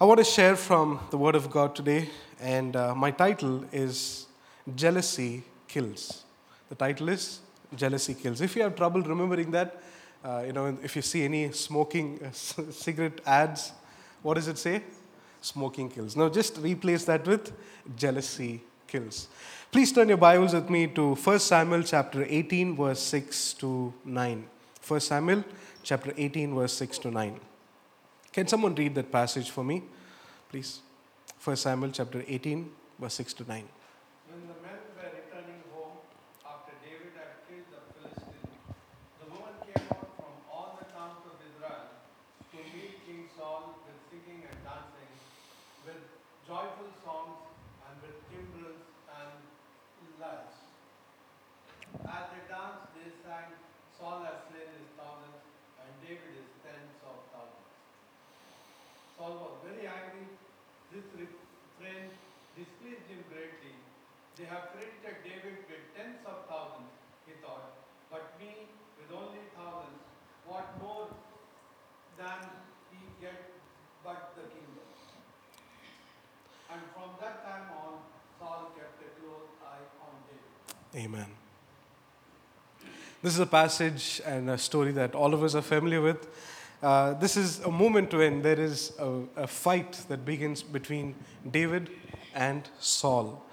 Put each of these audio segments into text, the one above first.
I want to share from the Word of God today, and uh, my title is Jealousy Kills. The title is Jealousy Kills. If you have trouble remembering that, uh, you know, if you see any smoking uh, cigarette ads, what does it say? Smoking kills. Now, just replace that with jealousy kills. Please turn your Bibles with me to 1 Samuel chapter 18, verse 6 to 9. 1 Samuel chapter 18, verse 6 to 9. Can someone read that passage for me, please? 1 Samuel chapter 18, verse 6 to 9. When the men were returning home after David had killed the Philistine, the woman came out from all the towns of Israel to meet King Saul with singing and dancing, with joyful songs and with timbrels and lyres. As they danced, they sang, Saul has slain his thousands, and David his tens of thousands. Saul was very angry. This refrain displeased him greatly. They have credited David with tens of thousands, he thought, but me with only thousands. What more than he get but the kingdom? And from that time on, Saul kept a close eye on David. Amen. This is a passage and a story that all of us are familiar with. Uh, this is a moment when there is a, a fight that begins between David and Saul.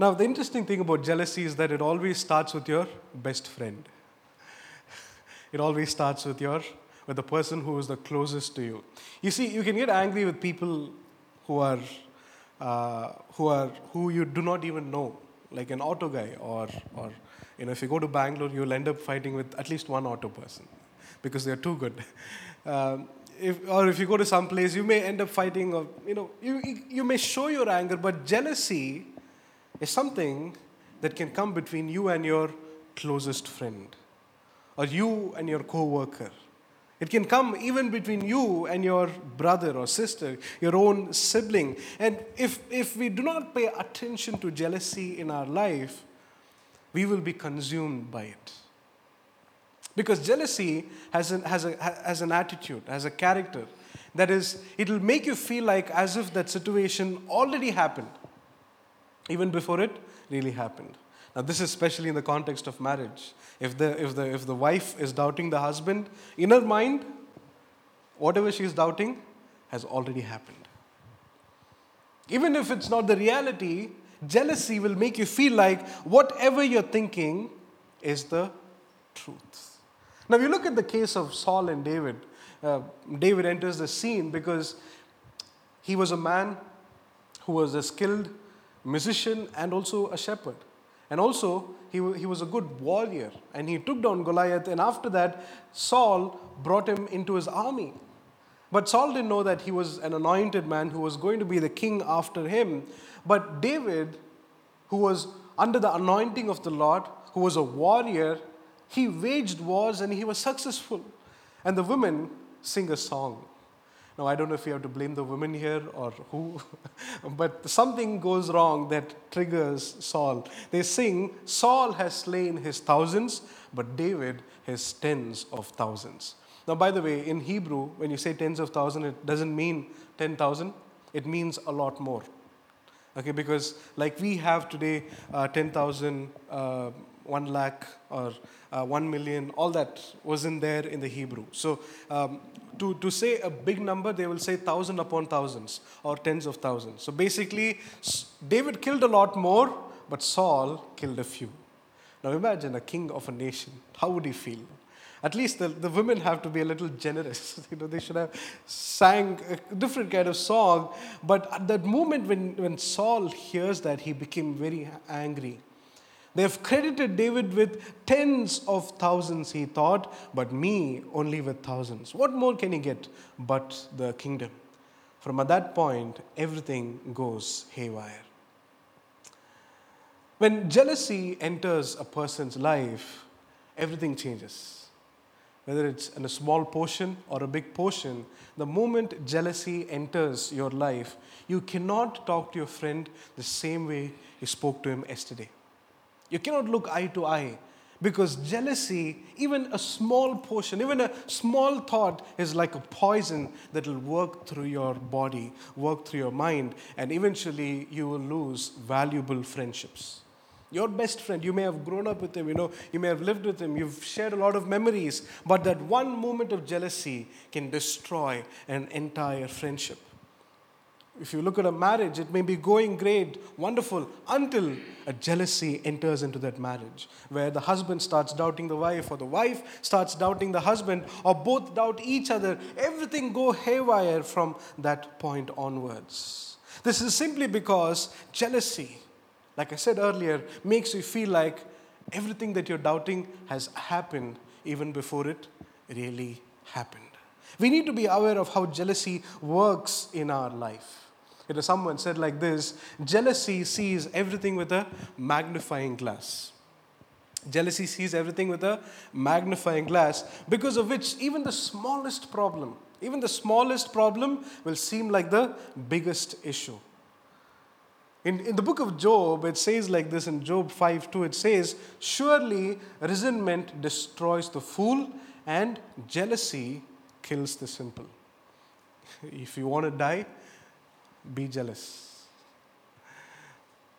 Now, the interesting thing about jealousy is that it always starts with your best friend. It always starts with your with the person who is the closest to you. You see, you can get angry with people who are uh, who are who you do not even know, like an auto guy, or or you know, if you go to Bangalore, you'll end up fighting with at least one auto person because they're too good. Um, if, or if you go to some place, you may end up fighting, or you know, you, you may show your anger, but jealousy is something that can come between you and your closest friend, or you and your co-worker. It can come even between you and your brother or sister, your own sibling. And if, if we do not pay attention to jealousy in our life, we will be consumed by it. Because jealousy has an, has, a, has an attitude, has a character. That is, it'll make you feel like as if that situation already happened, even before it really happened. Now, this is especially in the context of marriage. If the, if the, if the wife is doubting the husband, in her mind, whatever she is doubting has already happened. Even if it's not the reality, jealousy will make you feel like whatever you're thinking is the truth. Now, if you look at the case of Saul and David, uh, David enters the scene because he was a man who was a skilled musician and also a shepherd. And also, he, he was a good warrior and he took down Goliath. And after that, Saul brought him into his army. But Saul didn't know that he was an anointed man who was going to be the king after him. But David, who was under the anointing of the Lord, who was a warrior, he waged wars and he was successful. And the women sing a song. Now, I don't know if you have to blame the women here or who, but something goes wrong that triggers Saul. They sing, Saul has slain his thousands, but David his tens of thousands. Now, by the way, in Hebrew, when you say tens of thousands, it doesn't mean 10,000, it means a lot more. Okay, because like we have today uh, 10,000, uh, 1 lakh, or uh, 1 million, all that wasn't there in the Hebrew. So, um, to, to say a big number, they will say thousand upon thousands or tens of thousands. So, basically, David killed a lot more, but Saul killed a few. Now, imagine a king of a nation. How would he feel? At least the, the women have to be a little generous. you know, they should have sang a different kind of song. But at that moment when, when Saul hears that, he became very angry. They have credited David with tens of thousands, he thought, but me only with thousands. What more can he get but the kingdom? From at that point, everything goes haywire. When jealousy enters a person's life, everything changes. Whether it's in a small portion or a big portion, the moment jealousy enters your life, you cannot talk to your friend the same way you spoke to him yesterday. You cannot look eye to eye Because jealousy, even a small portion, even a small thought, is like a poison that will work through your body, work through your mind, and eventually you will lose valuable friendships. Your best friend, you may have grown up with him, you know, you may have lived with him, you've shared a lot of memories, but that one moment of jealousy can destroy an entire friendship. If you look at a marriage, it may be going great, wonderful, until a jealousy enters into that marriage, where the husband starts doubting the wife, or the wife starts doubting the husband, or both doubt each other. Everything go haywire from that point onwards. This is simply because jealousy, like I said earlier, makes you feel like everything that you're doubting has happened even before it really happened. We need to be aware of how jealousy works in our life. You know, someone said like this jealousy sees everything with a magnifying glass. Jealousy sees everything with a magnifying glass, because of which even the smallest problem, even the smallest problem will seem like the biggest issue. In, in the book of Job, it says like this in Job 5 2, it says, Surely resentment destroys the fool, and jealousy kills the simple. If you want to die, be jealous.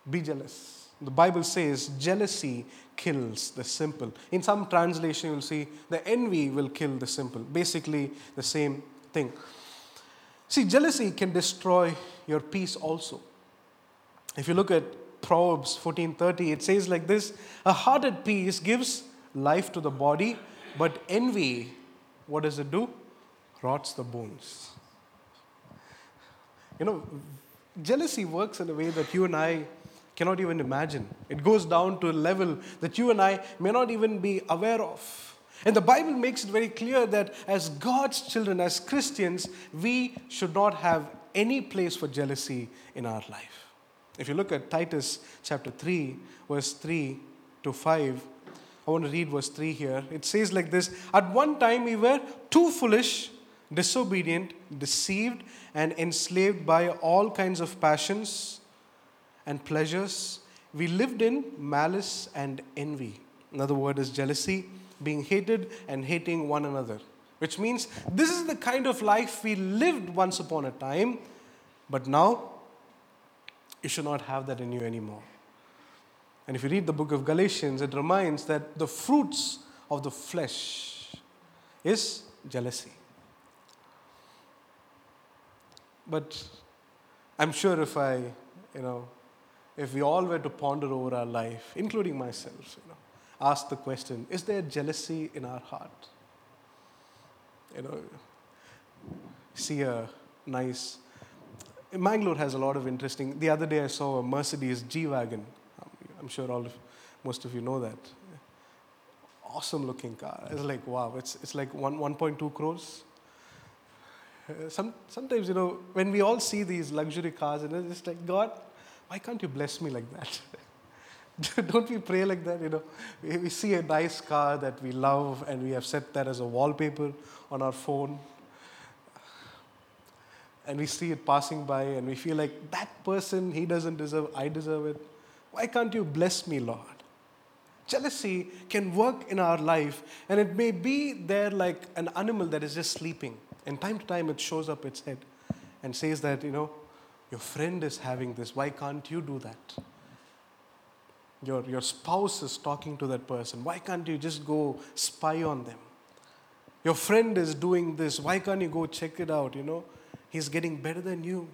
Be jealous. The Bible says jealousy kills the simple. In some translation, you'll see the envy will kill the simple. Basically, the same thing. See, jealousy can destroy your peace also. If you look at Proverbs 14:30, it says like this: A heart at peace gives life to the body, but envy, what does it do? Rots the bones. You know, jealousy works in a way that you and I cannot even imagine. It goes down to a level that you and I may not even be aware of. And the Bible makes it very clear that as God's children, as Christians, we should not have any place for jealousy in our life. If you look at Titus chapter 3, verse 3 to 5, I want to read verse 3 here. It says like this At one time we were too foolish disobedient, deceived, and enslaved by all kinds of passions and pleasures. We lived in malice and envy. Another word is jealousy, being hated and hating one another. Which means this is the kind of life we lived once upon a time, but now you should not have that in you anymore. And if you read the book of Galatians, it reminds that the fruits of the flesh is jealousy. But I'm sure if I, you know, if we all were to ponder over our life, including myself, you know, ask the question is there jealousy in our heart? You know, see a nice. Mangalore has a lot of interesting. The other day I saw a Mercedes G Wagon. Um, I'm sure all of, most of you know that. Awesome looking car. It's like, wow, it's, it's like 1, 1.2 crores. Uh, some, sometimes, you know, when we all see these luxury cars, and it's like, God, why can't you bless me like that? Don't we pray like that? You know, we see a nice car that we love and we have set that as a wallpaper on our phone. And we see it passing by and we feel like that person, he doesn't deserve, I deserve it. Why can't you bless me, Lord? Jealousy can work in our life and it may be there like an animal that is just sleeping. And time to time it shows up its head and says that, you know, your friend is having this. Why can't you do that? Your, your spouse is talking to that person. Why can't you just go spy on them? Your friend is doing this. Why can't you go check it out? You know, he's getting better than you.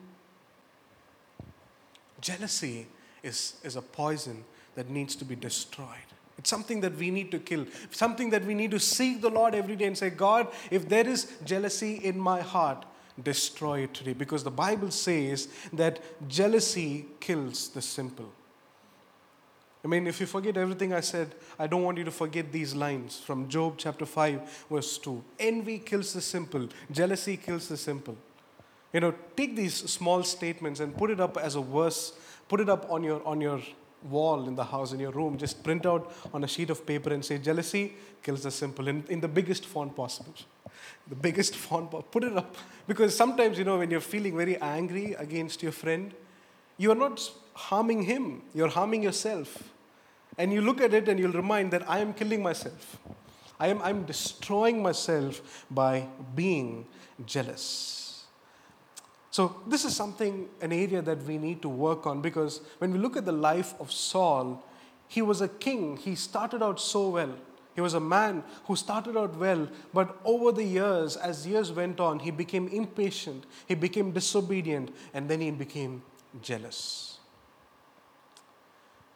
Jealousy is, is a poison that needs to be destroyed. It's something that we need to kill, something that we need to seek the Lord every day and say, God, if there is jealousy in my heart, destroy it today. Because the Bible says that jealousy kills the simple. I mean, if you forget everything I said, I don't want you to forget these lines from Job chapter 5, verse 2. Envy kills the simple, jealousy kills the simple. You know, take these small statements and put it up as a verse, put it up on your, on your wall in the house, in your room, just print out on a sheet of paper and say, Jealousy kills the simple, in, in the biggest font possible. The biggest font, put it up. Because sometimes, you know, when you're feeling very angry against your friend, you are not harming him, you're harming yourself. And you look at it and you'll remind that I am killing myself. I am I'm destroying myself by being jealous. So, this is something, an area that we need to work on because when we look at the life of Saul, he was a king. He started out so well. He was a man who started out well, but over the years, as years went on, he became impatient, he became disobedient, and then he became jealous.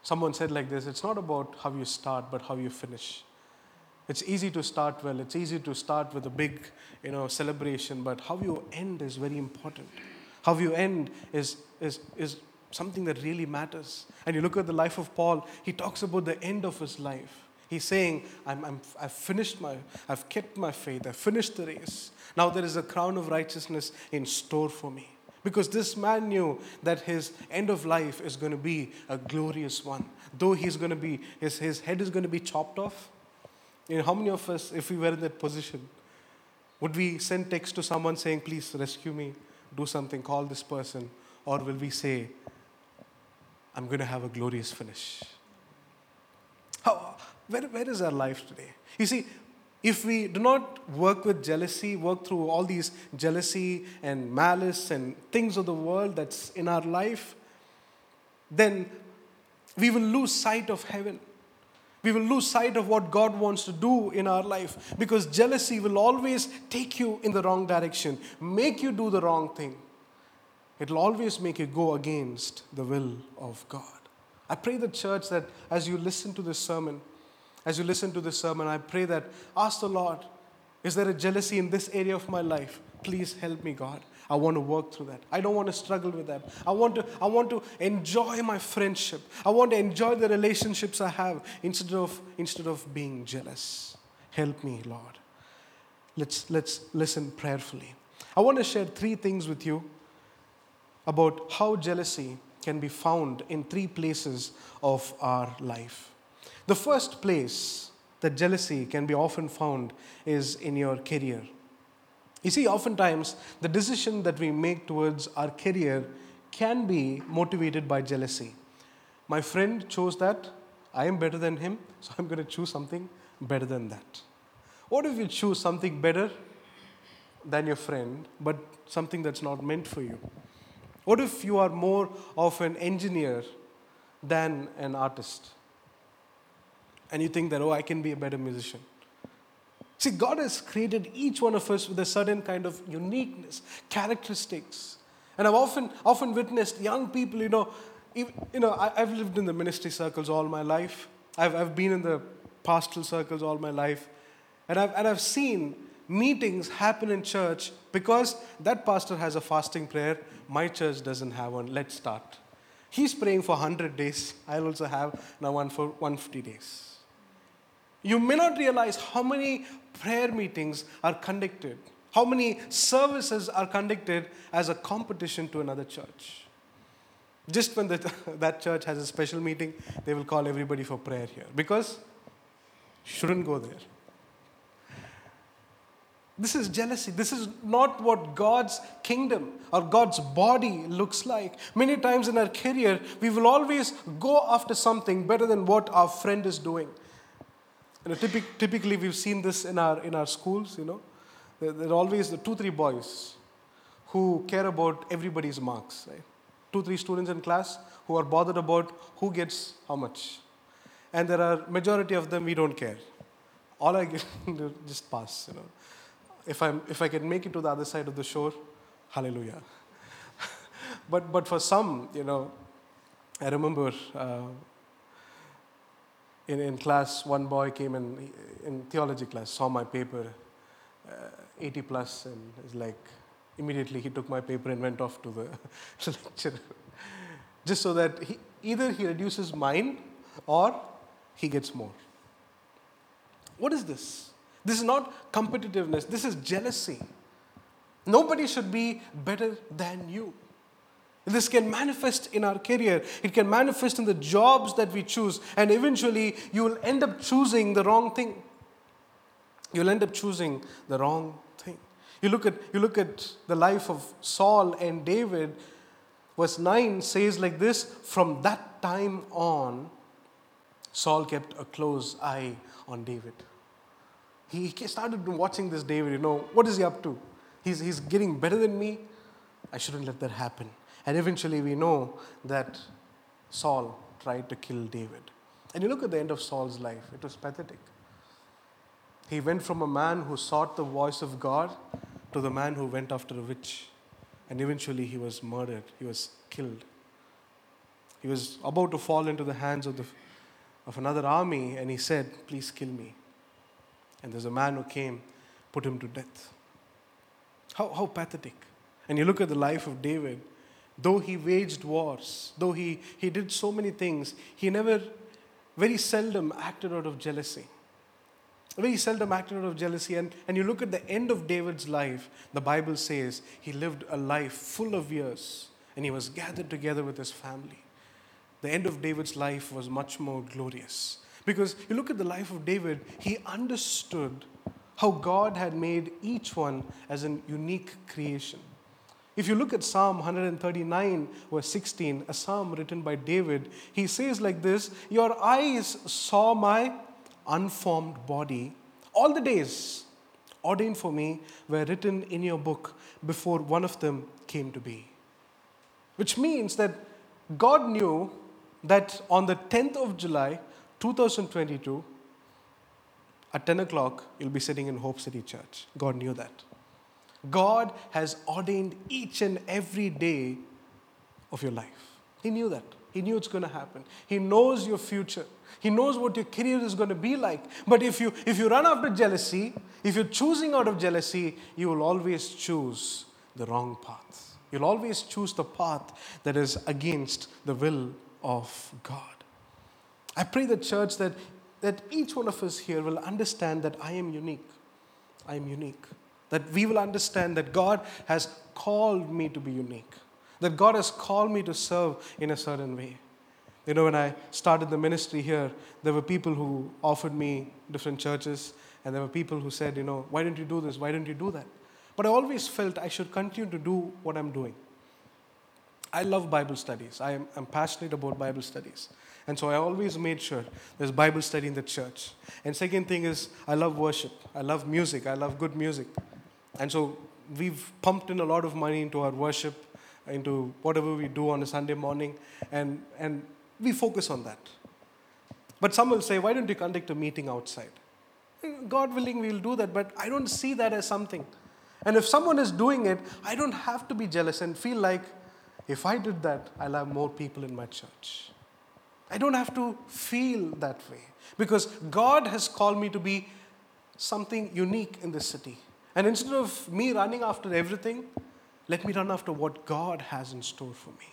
Someone said like this it's not about how you start, but how you finish. It's easy to start well, it's easy to start with a big you know, celebration, but how you end is very important. How you end is, is, is something that really matters. And you look at the life of Paul, he talks about the end of his life. He's saying, I'm, I'm, I've finished my, I've kept my faith, I've finished the race. Now there is a crown of righteousness in store for me. Because this man knew that his end of life is going to be a glorious one. Though he's going to be, his, his head is going to be chopped off. You know, how many of us, if we were in that position, would we send text to someone saying, please rescue me, do something, call this person? Or will we say, I'm going to have a glorious finish? How, where, where is our life today? You see, if we do not work with jealousy, work through all these jealousy and malice and things of the world that's in our life, then we will lose sight of heaven. We will lose sight of what God wants to do in our life because jealousy will always take you in the wrong direction, make you do the wrong thing. It'll always make you go against the will of God. I pray the church that as you listen to this sermon, as you listen to this sermon, I pray that ask the Lord, is there a jealousy in this area of my life? Please help me, God. I want to work through that. I don't want to struggle with that. I want to, I want to enjoy my friendship. I want to enjoy the relationships I have instead of, instead of being jealous. Help me, Lord. Let's, let's listen prayerfully. I want to share three things with you about how jealousy can be found in three places of our life. The first place that jealousy can be often found is in your career. You see, oftentimes the decision that we make towards our career can be motivated by jealousy. My friend chose that, I am better than him, so I'm going to choose something better than that. What if you choose something better than your friend, but something that's not meant for you? What if you are more of an engineer than an artist? and you think that, oh, I can be a better musician. See, God has created each one of us with a certain kind of uniqueness, characteristics. And I've often, often witnessed young people, you know, you know, I, have lived in the ministry circles all my life. I've, I've been in the pastoral circles all my life. And I've, and I've seen meetings happen in church because that pastor has a fasting prayer. My church doesn't have one. Let's start. He's praying for 100 days. I'll also have now one for 150 days. You may not realize how many prayer meetings are conducted, how many services are conducted as a competition to another church. Just when the, that church has a special meeting, they will call everybody for prayer here because shouldn't go there. This is jealousy. This is not what God's kingdom or God's body looks like. Many times in our career, we will always go after something better than what our friend is doing. You know, typic, typically, we've seen this in our, in our schools, you know. There, there are always the two, three boys who care about everybody's marks, right? Two, three students in class who are bothered about who gets how much. And there are majority of them we don't care. All I get just pass, you know. If, I'm, if I can make it to the other side of the shore, hallelujah. but, but for some, you know, I remember uh, in, in class, one boy came in, in theology class, saw my paper, uh, 80 plus, and is like, immediately he took my paper and went off to the lecturer. Just so that he, either he reduces mine or he gets more. What is this? This is not competitiveness, this is jealousy. Nobody should be better than you. This can manifest in our career. It can manifest in the jobs that we choose. And eventually, you will end up choosing the wrong thing. You'll end up choosing the wrong thing. You look at, you look at the life of Saul and David. Verse 9 says like this From that time on, Saul kept a close eye on David. He started watching this David, you know, what is he up to? He's, he's getting better than me. I shouldn't let that happen. And eventually we know that Saul tried to kill David. And you look at the end of Saul's life, it was pathetic. He went from a man who sought the voice of God to the man who went after a witch. And eventually he was murdered, he was killed. He was about to fall into the hands of, the, of another army, and he said, Please kill me. And there's a man who came, put him to death. How, how pathetic. And you look at the life of David, though he waged wars, though he, he did so many things, he never, very seldom acted out of jealousy. Very seldom acted out of jealousy. And, and you look at the end of David's life, the Bible says he lived a life full of years and he was gathered together with his family. The end of David's life was much more glorious. Because you look at the life of David, he understood how God had made each one as a unique creation. If you look at Psalm 139, verse 16, a psalm written by David, he says like this Your eyes saw my unformed body. All the days ordained for me were written in your book before one of them came to be. Which means that God knew that on the 10th of July, 2022, at 10 o'clock, you'll be sitting in Hope City Church. God knew that. God has ordained each and every day of your life. He knew that. He knew it's going to happen. He knows your future. He knows what your career is going to be like. But if you, if you run after jealousy, if you're choosing out of jealousy, you will always choose the wrong path. You'll always choose the path that is against the will of God. I pray the church that, that each one of us here will understand that I am unique. I am unique. That we will understand that God has called me to be unique. That God has called me to serve in a certain way. You know, when I started the ministry here, there were people who offered me different churches, and there were people who said, you know, why don't you do this? Why don't you do that? But I always felt I should continue to do what I'm doing. I love Bible studies. I am, I'm passionate about Bible studies. And so I always made sure there's Bible study in the church. And second thing is, I love worship. I love music. I love good music. And so we've pumped in a lot of money into our worship, into whatever we do on a Sunday morning, and, and we focus on that. But some will say, why don't you conduct a meeting outside? God willing, we'll do that, but I don't see that as something. And if someone is doing it, I don't have to be jealous and feel like if I did that, I'll have more people in my church. I don't have to feel that way because God has called me to be something unique in this city. And instead of me running after everything, let me run after what God has in store for me.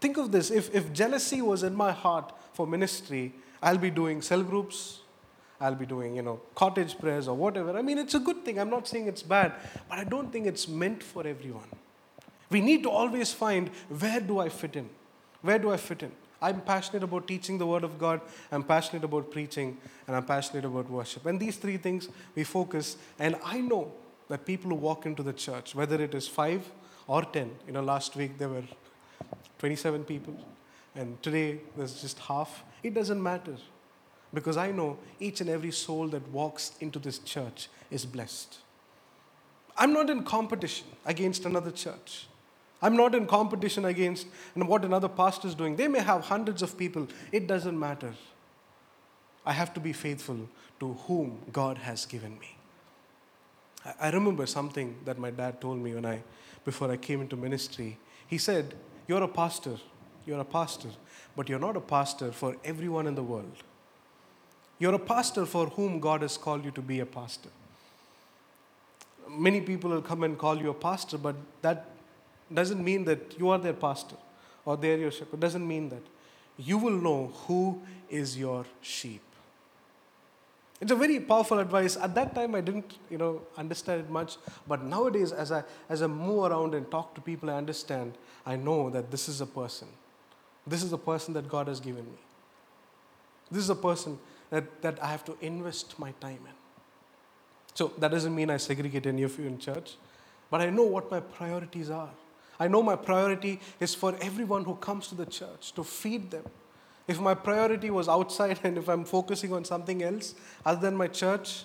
Think of this if, if jealousy was in my heart for ministry, I'll be doing cell groups, I'll be doing, you know, cottage prayers or whatever. I mean, it's a good thing. I'm not saying it's bad, but I don't think it's meant for everyone. We need to always find where do I fit in? Where do I fit in? I'm passionate about teaching the Word of God, I'm passionate about preaching, and I'm passionate about worship. And these three things we focus, and I know that people who walk into the church, whether it is five or ten, you know, last week there were 27 people, and today there's just half, it doesn't matter. Because I know each and every soul that walks into this church is blessed. I'm not in competition against another church. I'm not in competition against what another pastor is doing. They may have hundreds of people. It doesn't matter. I have to be faithful to whom God has given me. I remember something that my dad told me when I, before I came into ministry. He said, You're a pastor, you're a pastor, but you're not a pastor for everyone in the world. You're a pastor for whom God has called you to be a pastor. Many people will come and call you a pastor, but that doesn't mean that you are their pastor or they're your shepherd. Doesn't mean that. You will know who is your sheep. It's a very powerful advice. At that time, I didn't, you know, understand it much. But nowadays, as I, as I move around and talk to people, I understand. I know that this is a person. This is a person that God has given me. This is a person that, that I have to invest my time in. So that doesn't mean I segregate any of you in church, but I know what my priorities are. I know my priority is for everyone who comes to the church to feed them. if my priority was outside and if I'm focusing on something else other than my church,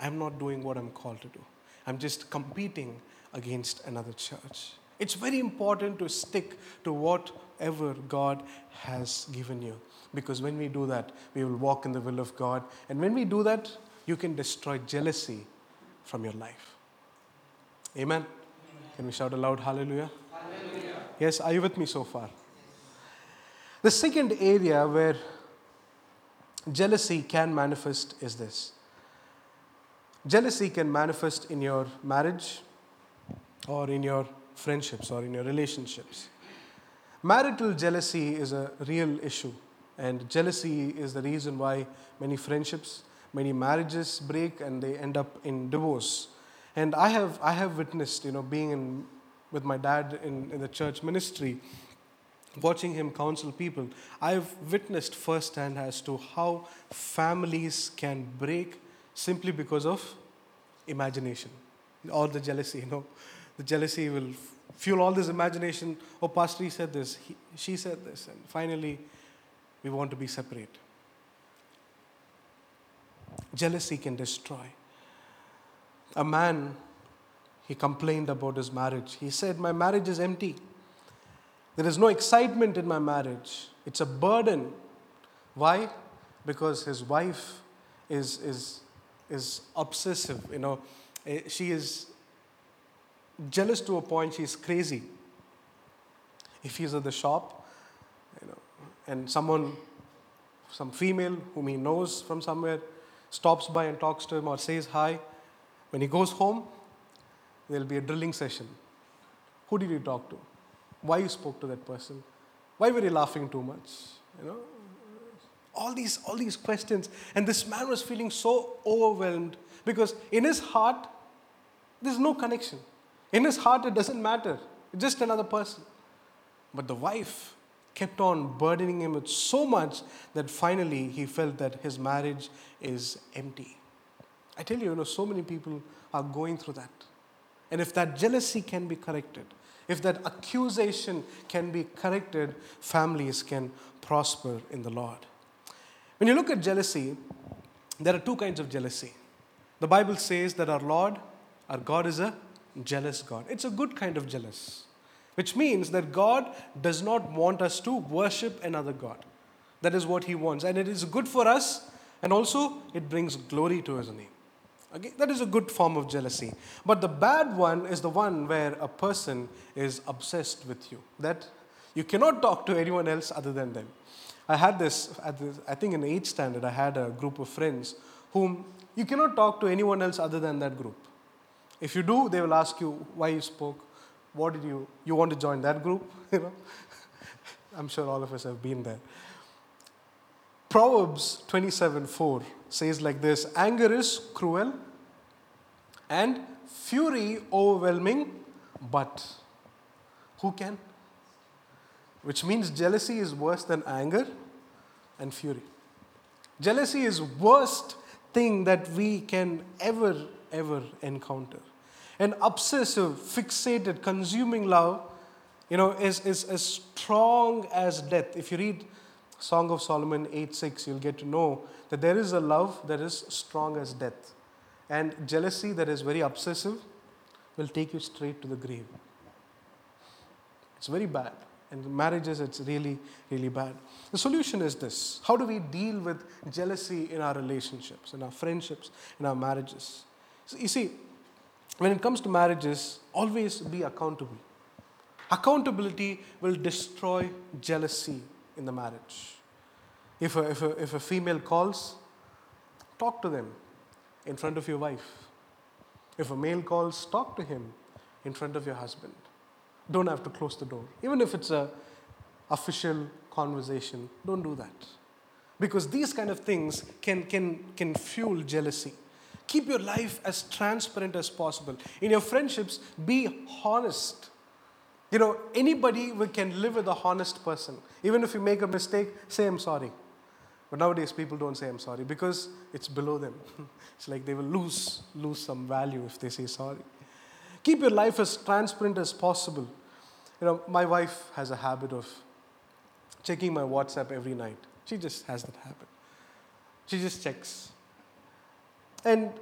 I'm not doing what I'm called to do. I'm just competing against another church. It's very important to stick to whatever God has given you. Because when we do that, we will walk in the will of God. And when we do that, you can destroy jealousy from your life. Amen. Can we shout aloud, hallelujah? hallelujah? Yes, are you with me so far? The second area where jealousy can manifest is this jealousy can manifest in your marriage or in your friendships or in your relationships. Marital jealousy is a real issue, and jealousy is the reason why many friendships, many marriages break and they end up in divorce. And I have, I have witnessed, you know, being in, with my dad in, in the church ministry, watching him counsel people, I've witnessed firsthand as to how families can break simply because of imagination or the jealousy, you know. The jealousy will fuel all this imagination. Oh, Pastor, he said this, he, she said this, and finally, we want to be separate. Jealousy can destroy. A man, he complained about his marriage. He said, My marriage is empty. There is no excitement in my marriage. It's a burden. Why? Because his wife is, is, is obsessive. You know, eh, she is jealous to a point she's crazy. If he's at the shop, you know, and someone, some female whom he knows from somewhere, stops by and talks to him or says hi, when he goes home, there'll be a drilling session. Who did you talk to? Why you spoke to that person? Why were you laughing too much? You know, all these, all these questions. And this man was feeling so overwhelmed because in his heart, there's no connection. In his heart, it doesn't matter. It's just another person. But the wife kept on burdening him with so much that finally he felt that his marriage is empty. I tell you, you know, so many people are going through that. And if that jealousy can be corrected, if that accusation can be corrected, families can prosper in the Lord. When you look at jealousy, there are two kinds of jealousy. The Bible says that our Lord, our God, is a jealous God. It's a good kind of jealous, which means that God does not want us to worship another God. That is what He wants. And it is good for us, and also it brings glory to His name. Okay? That is a good form of jealousy. But the bad one is the one where a person is obsessed with you, that you cannot talk to anyone else other than them. I had this, I think in 8th standard, I had a group of friends whom you cannot talk to anyone else other than that group. If you do, they will ask you why you spoke. What did you, you want to join that group? You know? I'm sure all of us have been there. Proverbs 27 4 says like this Anger is cruel and fury overwhelming, but who can? Which means jealousy is worse than anger and fury. Jealousy is worst thing that we can ever, ever encounter an obsessive, fixated, consuming love, you know, is, is as strong as death. If you read Song of Solomon 8 6, you'll get to know that there is a love that is strong as death. And jealousy that is very obsessive will take you straight to the grave. It's very bad. And marriages, it's really, really bad. The solution is this How do we deal with jealousy in our relationships, in our friendships, in our marriages? So you see, when it comes to marriages, always be accountable. Accountability will destroy jealousy in the marriage. If a, if a, if a female calls, talk to them in front of your wife. If a male calls, talk to him in front of your husband. Don't have to close the door. Even if it's a official conversation, don't do that. Because these kind of things can, can, can fuel jealousy. Keep your life as transparent as possible. In your friendships, be honest. You know, anybody can live with a honest person. Even if you make a mistake, say, I'm sorry. But nowadays, people don't say, I'm sorry because it's below them. it's like they will lose, lose some value if they say sorry. Keep your life as transparent as possible. You know, my wife has a habit of checking my WhatsApp every night. She just has that habit. She just checks. And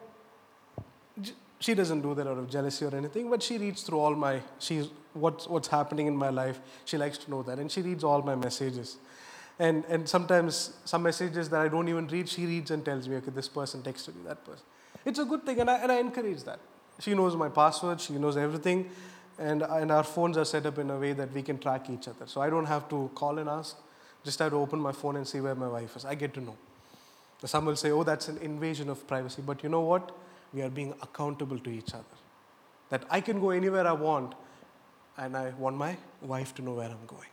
she doesn't do that out of jealousy or anything, but she reads through all my, she's, what's, what's happening in my life. She likes to know that. And she reads all my messages. And, and sometimes some messages that I don't even read, she reads and tells me, okay, this person texted you, that person. It's a good thing, and I, and I encourage that. She knows my password, she knows everything, and, and our phones are set up in a way that we can track each other. So I don't have to call and ask, just have to open my phone and see where my wife is. I get to know. Some will say, oh, that's an invasion of privacy. But you know what? We are being accountable to each other. That I can go anywhere I want, and I want my wife to know where I'm going.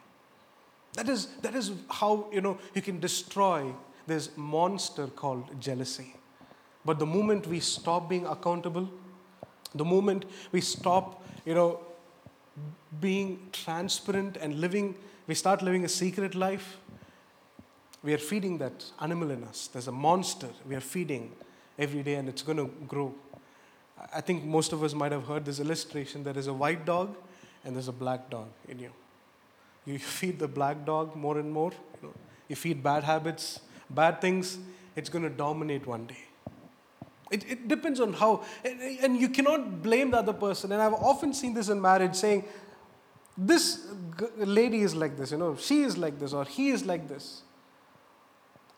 That is, that is how you know you can destroy this monster called jealousy. But the moment we stop being accountable, the moment we stop, you know, being transparent and living, we start living a secret life, we are feeding that animal in us. There's a monster we are feeding every day and it's going to grow. I think most of us might have heard this illustration there is a white dog and there's a black dog in you. You feed the black dog more and more, you, know, you feed bad habits, bad things, it's going to dominate one day. It, it depends on how, and, and you cannot blame the other person. And I've often seen this in marriage saying, this lady is like this, you know, she is like this, or he is like this.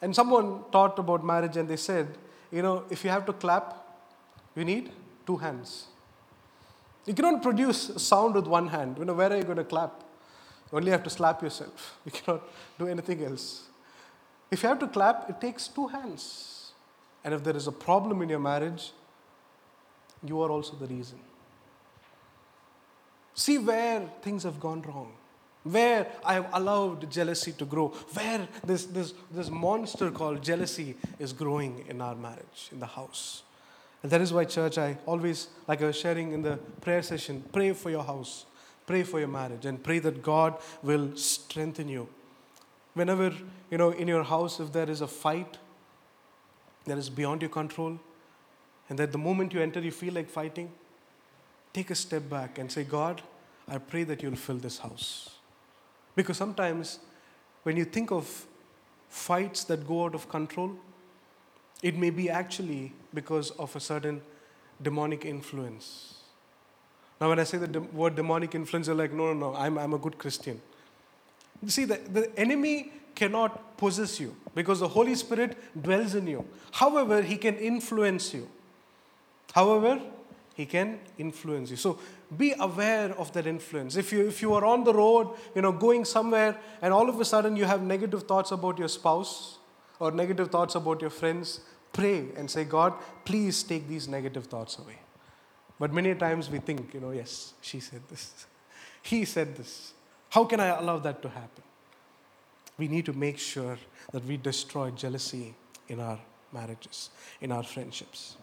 And someone taught about marriage and they said, you know, if you have to clap, you need two hands. You cannot produce sound with one hand. You know, where are you going to clap? You only have to slap yourself. You cannot do anything else. If you have to clap, it takes two hands. And if there is a problem in your marriage, you are also the reason. See where things have gone wrong, where I have allowed jealousy to grow, where this, this, this monster called jealousy is growing in our marriage, in the house. And that is why, church, I always, like I was sharing in the prayer session, pray for your house, pray for your marriage, and pray that God will strengthen you. Whenever, you know, in your house, if there is a fight that is beyond your control, and that the moment you enter, you feel like fighting, take a step back and say, God, I pray that you'll fill this house. Because sometimes when you think of fights that go out of control, it may be actually because of a certain demonic influence. Now, when I say the de- word demonic influence, you're like, no, no, no, I'm, I'm a good Christian. See, the, the enemy cannot possess you because the Holy Spirit dwells in you. However, he can influence you. However, he can influence you. So be aware of that influence. If you if you are on the road, you know, going somewhere, and all of a sudden you have negative thoughts about your spouse or negative thoughts about your friends, pray and say, God, please take these negative thoughts away. But many times we think, you know, yes, she said this. He said this. How can I allow that to happen? We need to make sure that we destroy jealousy in our marriages, in our friendships.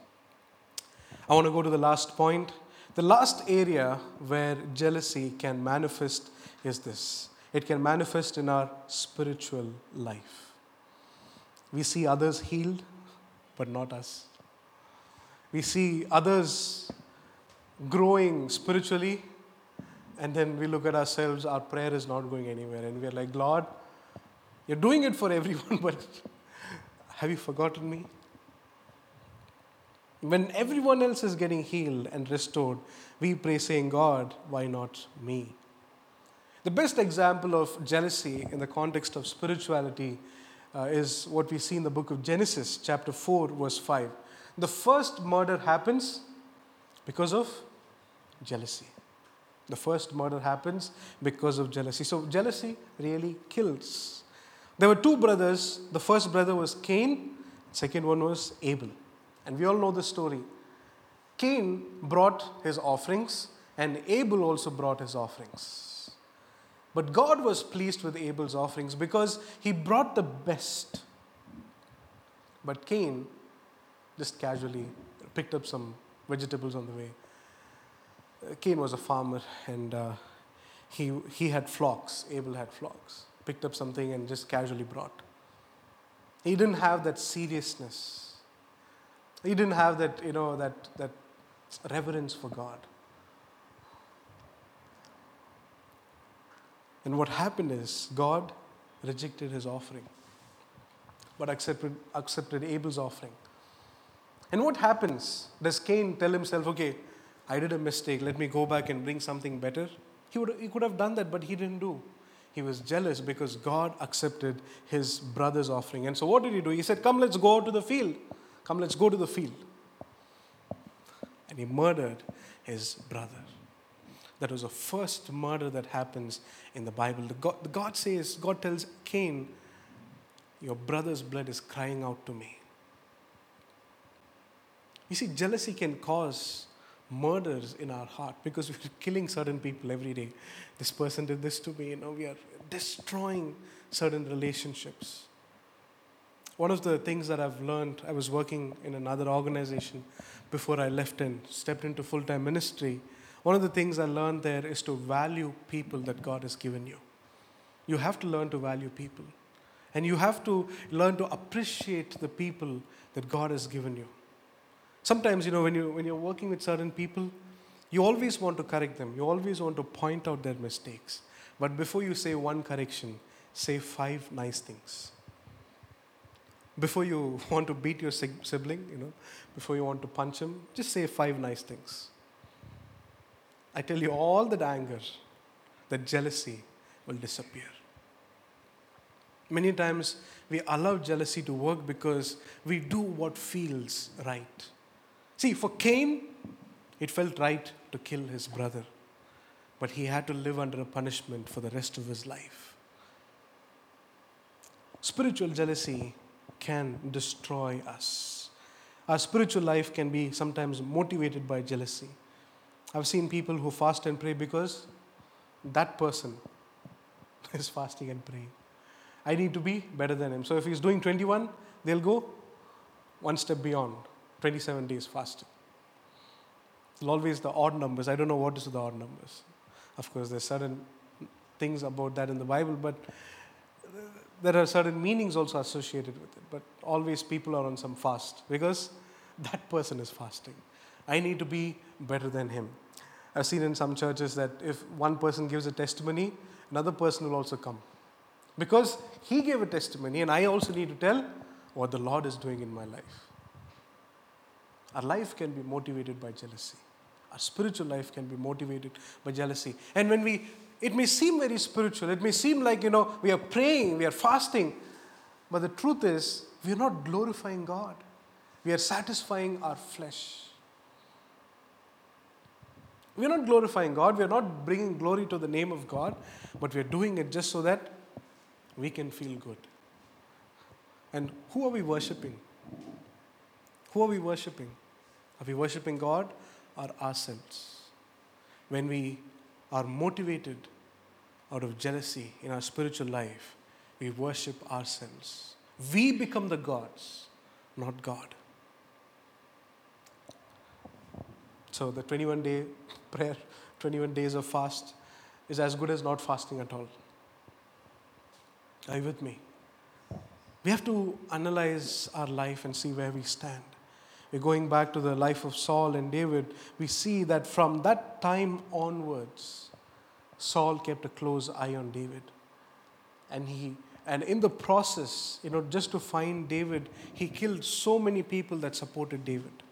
I want to go to the last point. The last area where jealousy can manifest is this it can manifest in our spiritual life. We see others healed, but not us. We see others growing spiritually, and then we look at ourselves, our prayer is not going anywhere, and we're like, Lord, you're doing it for everyone, but have you forgotten me? When everyone else is getting healed and restored, we pray saying, God, why not me? The best example of jealousy in the context of spirituality uh, is what we see in the book of Genesis, chapter 4, verse 5. The first murder happens because of jealousy. The first murder happens because of jealousy. So, jealousy really kills. There were two brothers. The first brother was Cain, second one was Abel. And we all know the story. Cain brought his offerings, and Abel also brought his offerings. But God was pleased with Abel's offerings because he brought the best. But Cain just casually picked up some vegetables on the way. Uh, Cain was a farmer and uh, he, he had flocks. Abel had flocks. Picked up something and just casually brought. He didn't have that seriousness. He didn't have that, you know, that, that reverence for God. And what happened is God rejected his offering. but accepted, accepted Abel's offering. And what happens? Does Cain tell himself, okay, I did a mistake, let me go back and bring something better? He, would, he could have done that, but he didn't do. He was jealous because God accepted his brother's offering. And so what did he do? He said, Come, let's go to the field. Come, let's go to the field. And he murdered his brother. That was the first murder that happens in the Bible. The God, the God says, God tells Cain, Your brother's blood is crying out to me. You see, jealousy can cause murders in our heart because we're killing certain people every day. This person did this to me, you know, we are destroying certain relationships. One of the things that I've learned, I was working in another organization before I left and stepped into full time ministry. One of the things I learned there is to value people that God has given you. You have to learn to value people. And you have to learn to appreciate the people that God has given you. Sometimes, you know, when, you, when you're working with certain people, you always want to correct them. You always want to point out their mistakes. But before you say one correction, say five nice things. Before you want to beat your sibling, you know, before you want to punch him, just say five nice things. I tell you, all that anger, that jealousy will disappear. Many times we allow jealousy to work because we do what feels right. See, for Cain, it felt right to kill his brother, but he had to live under a punishment for the rest of his life. Spiritual jealousy can destroy us. Our spiritual life can be sometimes motivated by jealousy. I've seen people who fast and pray because that person is fasting and praying. I need to be better than him. So if he's doing 21, they'll go one step beyond. 27 days fasting. always the odd numbers. I don't know what is the odd numbers. Of course, there's certain things about that in the Bible, but there are certain meanings also associated with it. But always people are on some fast because that person is fasting. I need to be better than him. I've seen in some churches that if one person gives a testimony, another person will also come. Because he gave a testimony, and I also need to tell what the Lord is doing in my life. Our life can be motivated by jealousy. Our spiritual life can be motivated by jealousy. And when we, it may seem very spiritual, it may seem like, you know, we are praying, we are fasting, but the truth is, we are not glorifying God. We are satisfying our flesh. We are not glorifying God. We are not bringing glory to the name of God, but we are doing it just so that we can feel good. And who are we worshiping? Who are we worshiping? Are we worshiping God or ourselves? When we are motivated out of jealousy in our spiritual life, we worship ourselves. We become the gods, not God. So the 21 day prayer, 21 days of fast, is as good as not fasting at all. Are you with me? We have to analyze our life and see where we stand. We're going back to the life of Saul and David. We see that from that time onwards, Saul kept a close eye on David. And he and in the process, you know, just to find David, he killed so many people that supported David.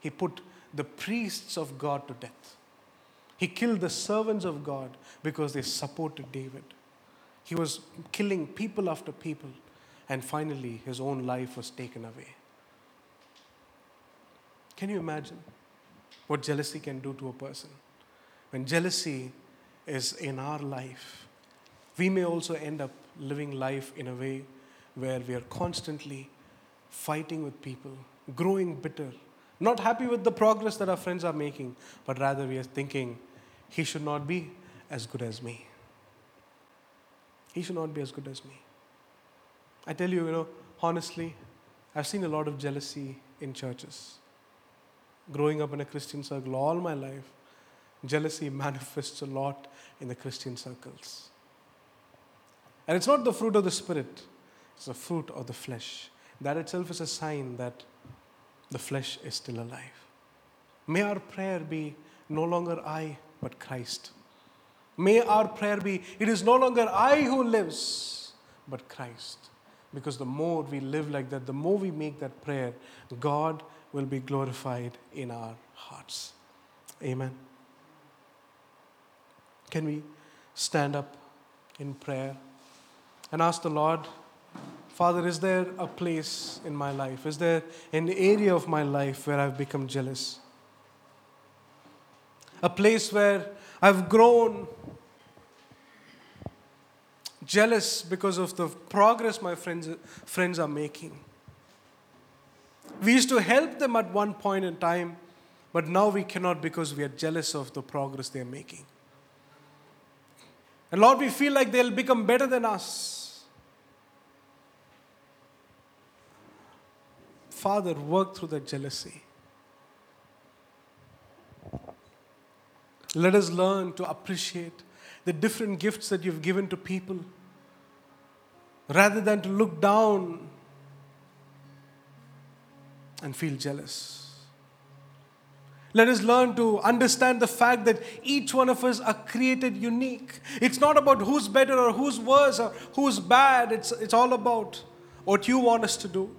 He put the priests of God to death. He killed the servants of God because they supported David. He was killing people after people, and finally, his own life was taken away. Can you imagine what jealousy can do to a person? When jealousy is in our life, we may also end up living life in a way where we are constantly fighting with people, growing bitter, not happy with the progress that our friends are making, but rather we are thinking, he should not be as good as me. He should not be as good as me. I tell you, you know, honestly, I've seen a lot of jealousy in churches growing up in a Christian circle all my life, jealousy manifests a lot in the Christian circles. And it's not the fruit of the Spirit, it's the fruit of the flesh. That itself is a sign that the flesh is still alive. May our prayer be no longer I, but Christ. May our prayer be, it is no longer I who lives, but Christ. Because the more we live like that, the more we make that prayer, God will be glorified in our hearts. Amen. Can we stand up in prayer and ask the Lord, Father, is there a place in my life? Is there an area of my life where I've become jealous? A place where I've grown jealous because of the progress my friends, friends are making. We used to help them at one point in time, but now we cannot because we are jealous of the progress they're making. And Lord, we feel like they'll become better than us. Father, work through that jealousy. Let us learn to appreciate the different gifts that you've given to people rather than to look down and feel jealous. Let us learn to understand the fact that each one of us are created unique. It's not about who's better or who's worse or who's bad, it's, it's all about what you want us to do.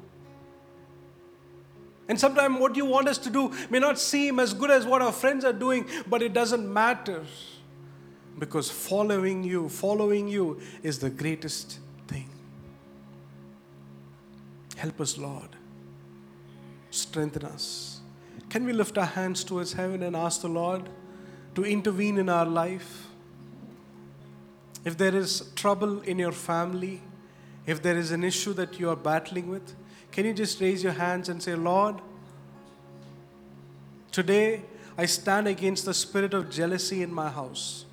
And sometimes what you want us to do may not seem as good as what our friends are doing, but it doesn't matter. Because following you, following you is the greatest thing. Help us, Lord. Strengthen us. Can we lift our hands towards heaven and ask the Lord to intervene in our life? If there is trouble in your family, if there is an issue that you are battling with, can you just raise your hands and say, Lord, today I stand against the spirit of jealousy in my house.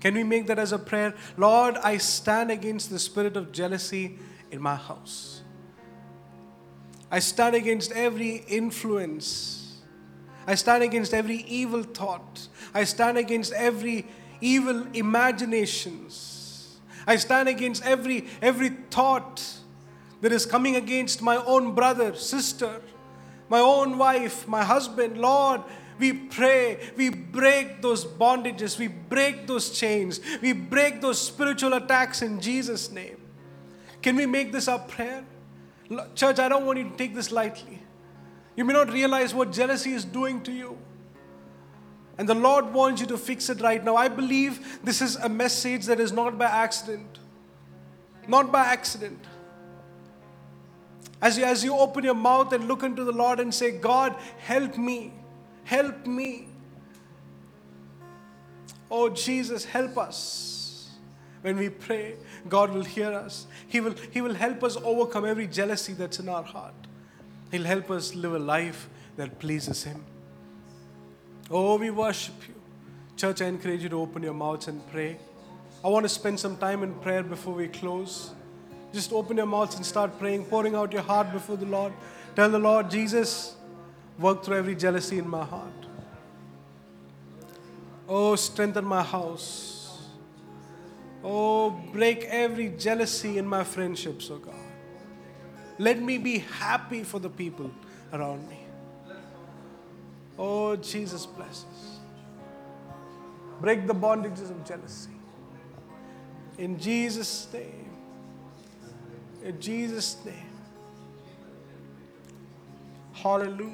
Can we make that as a prayer? Lord, I stand against the spirit of jealousy in my house. I stand against every influence. I stand against every evil thought. I stand against every evil imaginations. I stand against every every thought that is coming against my own brother, sister, my own wife, my husband. Lord, we pray, we break those bondages, we break those chains, we break those spiritual attacks in Jesus' name. Can we make this our prayer? Church, I don't want you to take this lightly. You may not realize what jealousy is doing to you. And the Lord wants you to fix it right now. I believe this is a message that is not by accident. Not by accident. As you, as you open your mouth and look into the Lord and say, God, help me, help me. Oh, Jesus, help us. When we pray, God will hear us. He will, he will help us overcome every jealousy that's in our heart. He'll help us live a life that pleases Him. Oh, we worship you. Church, I encourage you to open your mouths and pray. I want to spend some time in prayer before we close. Just open your mouths and start praying, pouring out your heart before the Lord. Tell the Lord, Jesus, work through every jealousy in my heart. Oh, strengthen my house. Oh, break every jealousy in my friendships, oh God. Let me be happy for the people around me. Oh, Jesus, bless us. Break the bondages of jealousy. In Jesus' name. In Jesus' name. Hallelujah.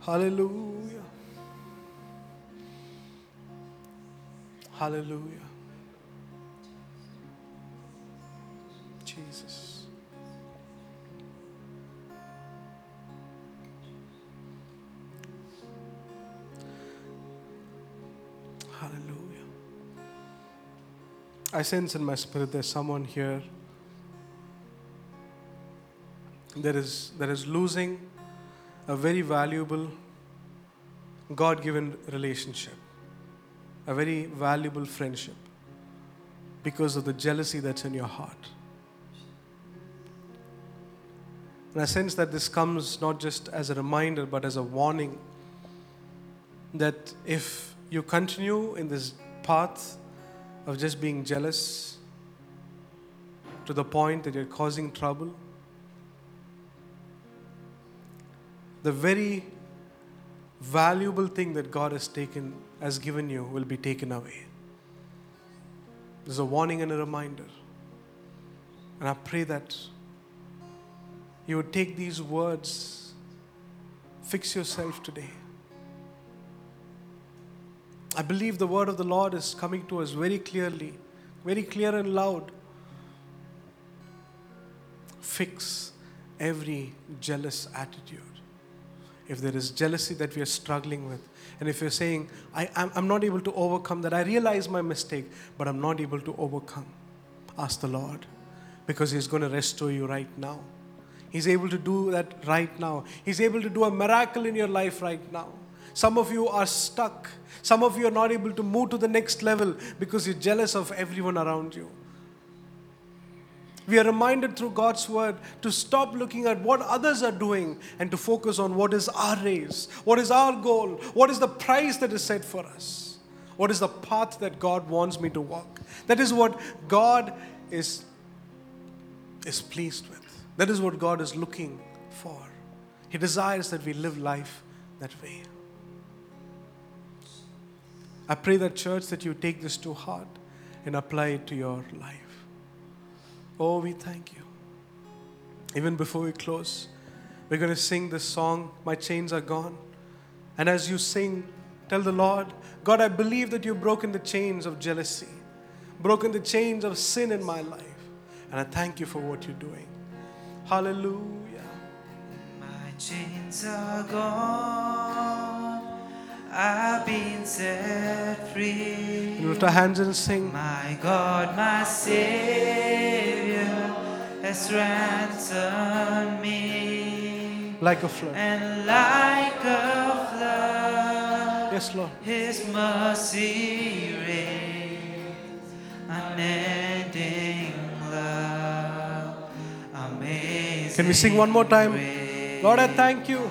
Hallelujah. Hallelujah. Jesus. Hallelujah. I sense in my spirit there's someone here that is, that is losing a very valuable God given relationship, a very valuable friendship because of the jealousy that's in your heart. And I sense that this comes not just as a reminder but as a warning that if you continue in this path of just being jealous to the point that you're causing trouble, the very valuable thing that God has taken, has given you, will be taken away. There's a warning and a reminder. And I pray that you would take these words, fix yourself today. I believe the word of the Lord is coming to us very clearly, very clear and loud. Fix every jealous attitude. If there is jealousy that we are struggling with, and if you're saying, I, am I'm not able to overcome that, I realize my mistake, but I'm not able to overcome, ask the Lord because He's going to restore you right now. He's able to do that right now. He's able to do a miracle in your life right now. Some of you are stuck. Some of you are not able to move to the next level because you're jealous of everyone around you. We are reminded through God's word to stop looking at what others are doing and to focus on what is our race, what is our goal, what is the price that is set for us, what is the path that God wants me to walk. That is what God is, is pleased with. That is what God is looking for. He desires that we live life that way. I pray that, church, that you take this to heart and apply it to your life. Oh, we thank you. Even before we close, we're going to sing this song, My Chains Are Gone. And as you sing, tell the Lord, God, I believe that you've broken the chains of jealousy, broken the chains of sin in my life. And I thank you for what you're doing. Hallelujah. My chains are gone. I've been set free. And lift our hands and sing. My God, my Savior, has ransomed me. Like a flood. And like a flood, Yes, Lord. His mercy reigns, unending love, amazing. Can we sing one more time? Lord, I thank you.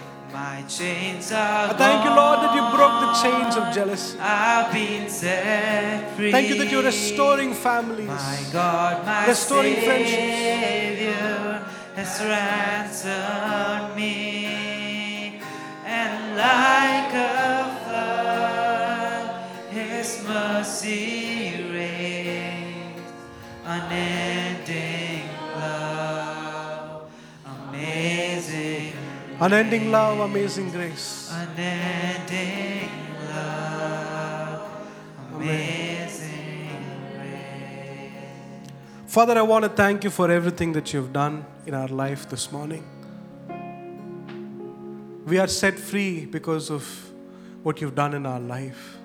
Chains are I thank you, Lord, that you broke the chains of jealousy. I've been set free. Thank you that you're restoring families. My God, my Restoring friendships. Savior has ransomed me, and like a flood, His mercy reigns, unending Unending love, amazing grace. unending love, amazing grace. Father, I want to thank you for everything that you've done in our life this morning. We are set free because of what you've done in our life.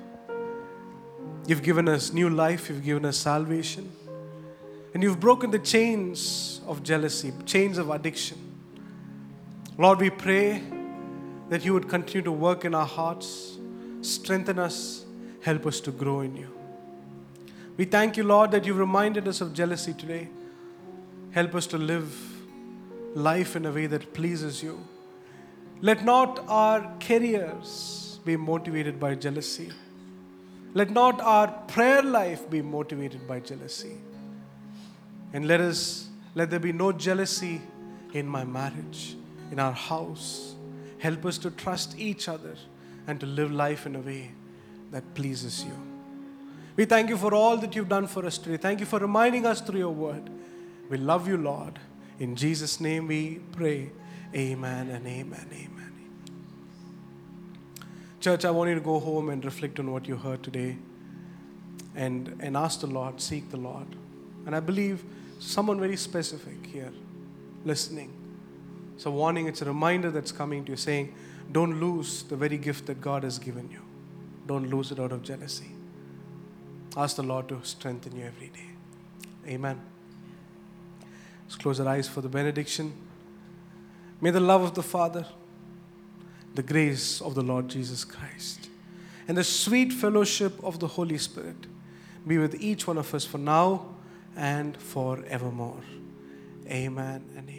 You've given us new life, you've given us salvation, and you've broken the chains of jealousy, chains of addiction. Lord, we pray that you would continue to work in our hearts, strengthen us, help us to grow in you. We thank you, Lord, that you've reminded us of jealousy today. Help us to live life in a way that pleases you. Let not our careers be motivated by jealousy. Let not our prayer life be motivated by jealousy. And let us let there be no jealousy in my marriage, in our house. Help us to trust each other and to live life in a way that pleases you. We thank you for all that you've done for us today. Thank you for reminding us through your word. We love you, Lord. In Jesus' name we pray. Amen and amen. Amen. Church, I want you to go home and reflect on what you heard today and, and ask the Lord, seek the Lord. And I believe someone very specific here listening. It's a warning, it's a reminder that's coming to you saying, don't lose the very gift that God has given you. Don't lose it out of jealousy. Ask the Lord to strengthen you every day. Amen. Let's close our eyes for the benediction. May the love of the Father, the grace of the Lord Jesus Christ, and the sweet fellowship of the Holy Spirit be with each one of us for now and forevermore. Amen and amen.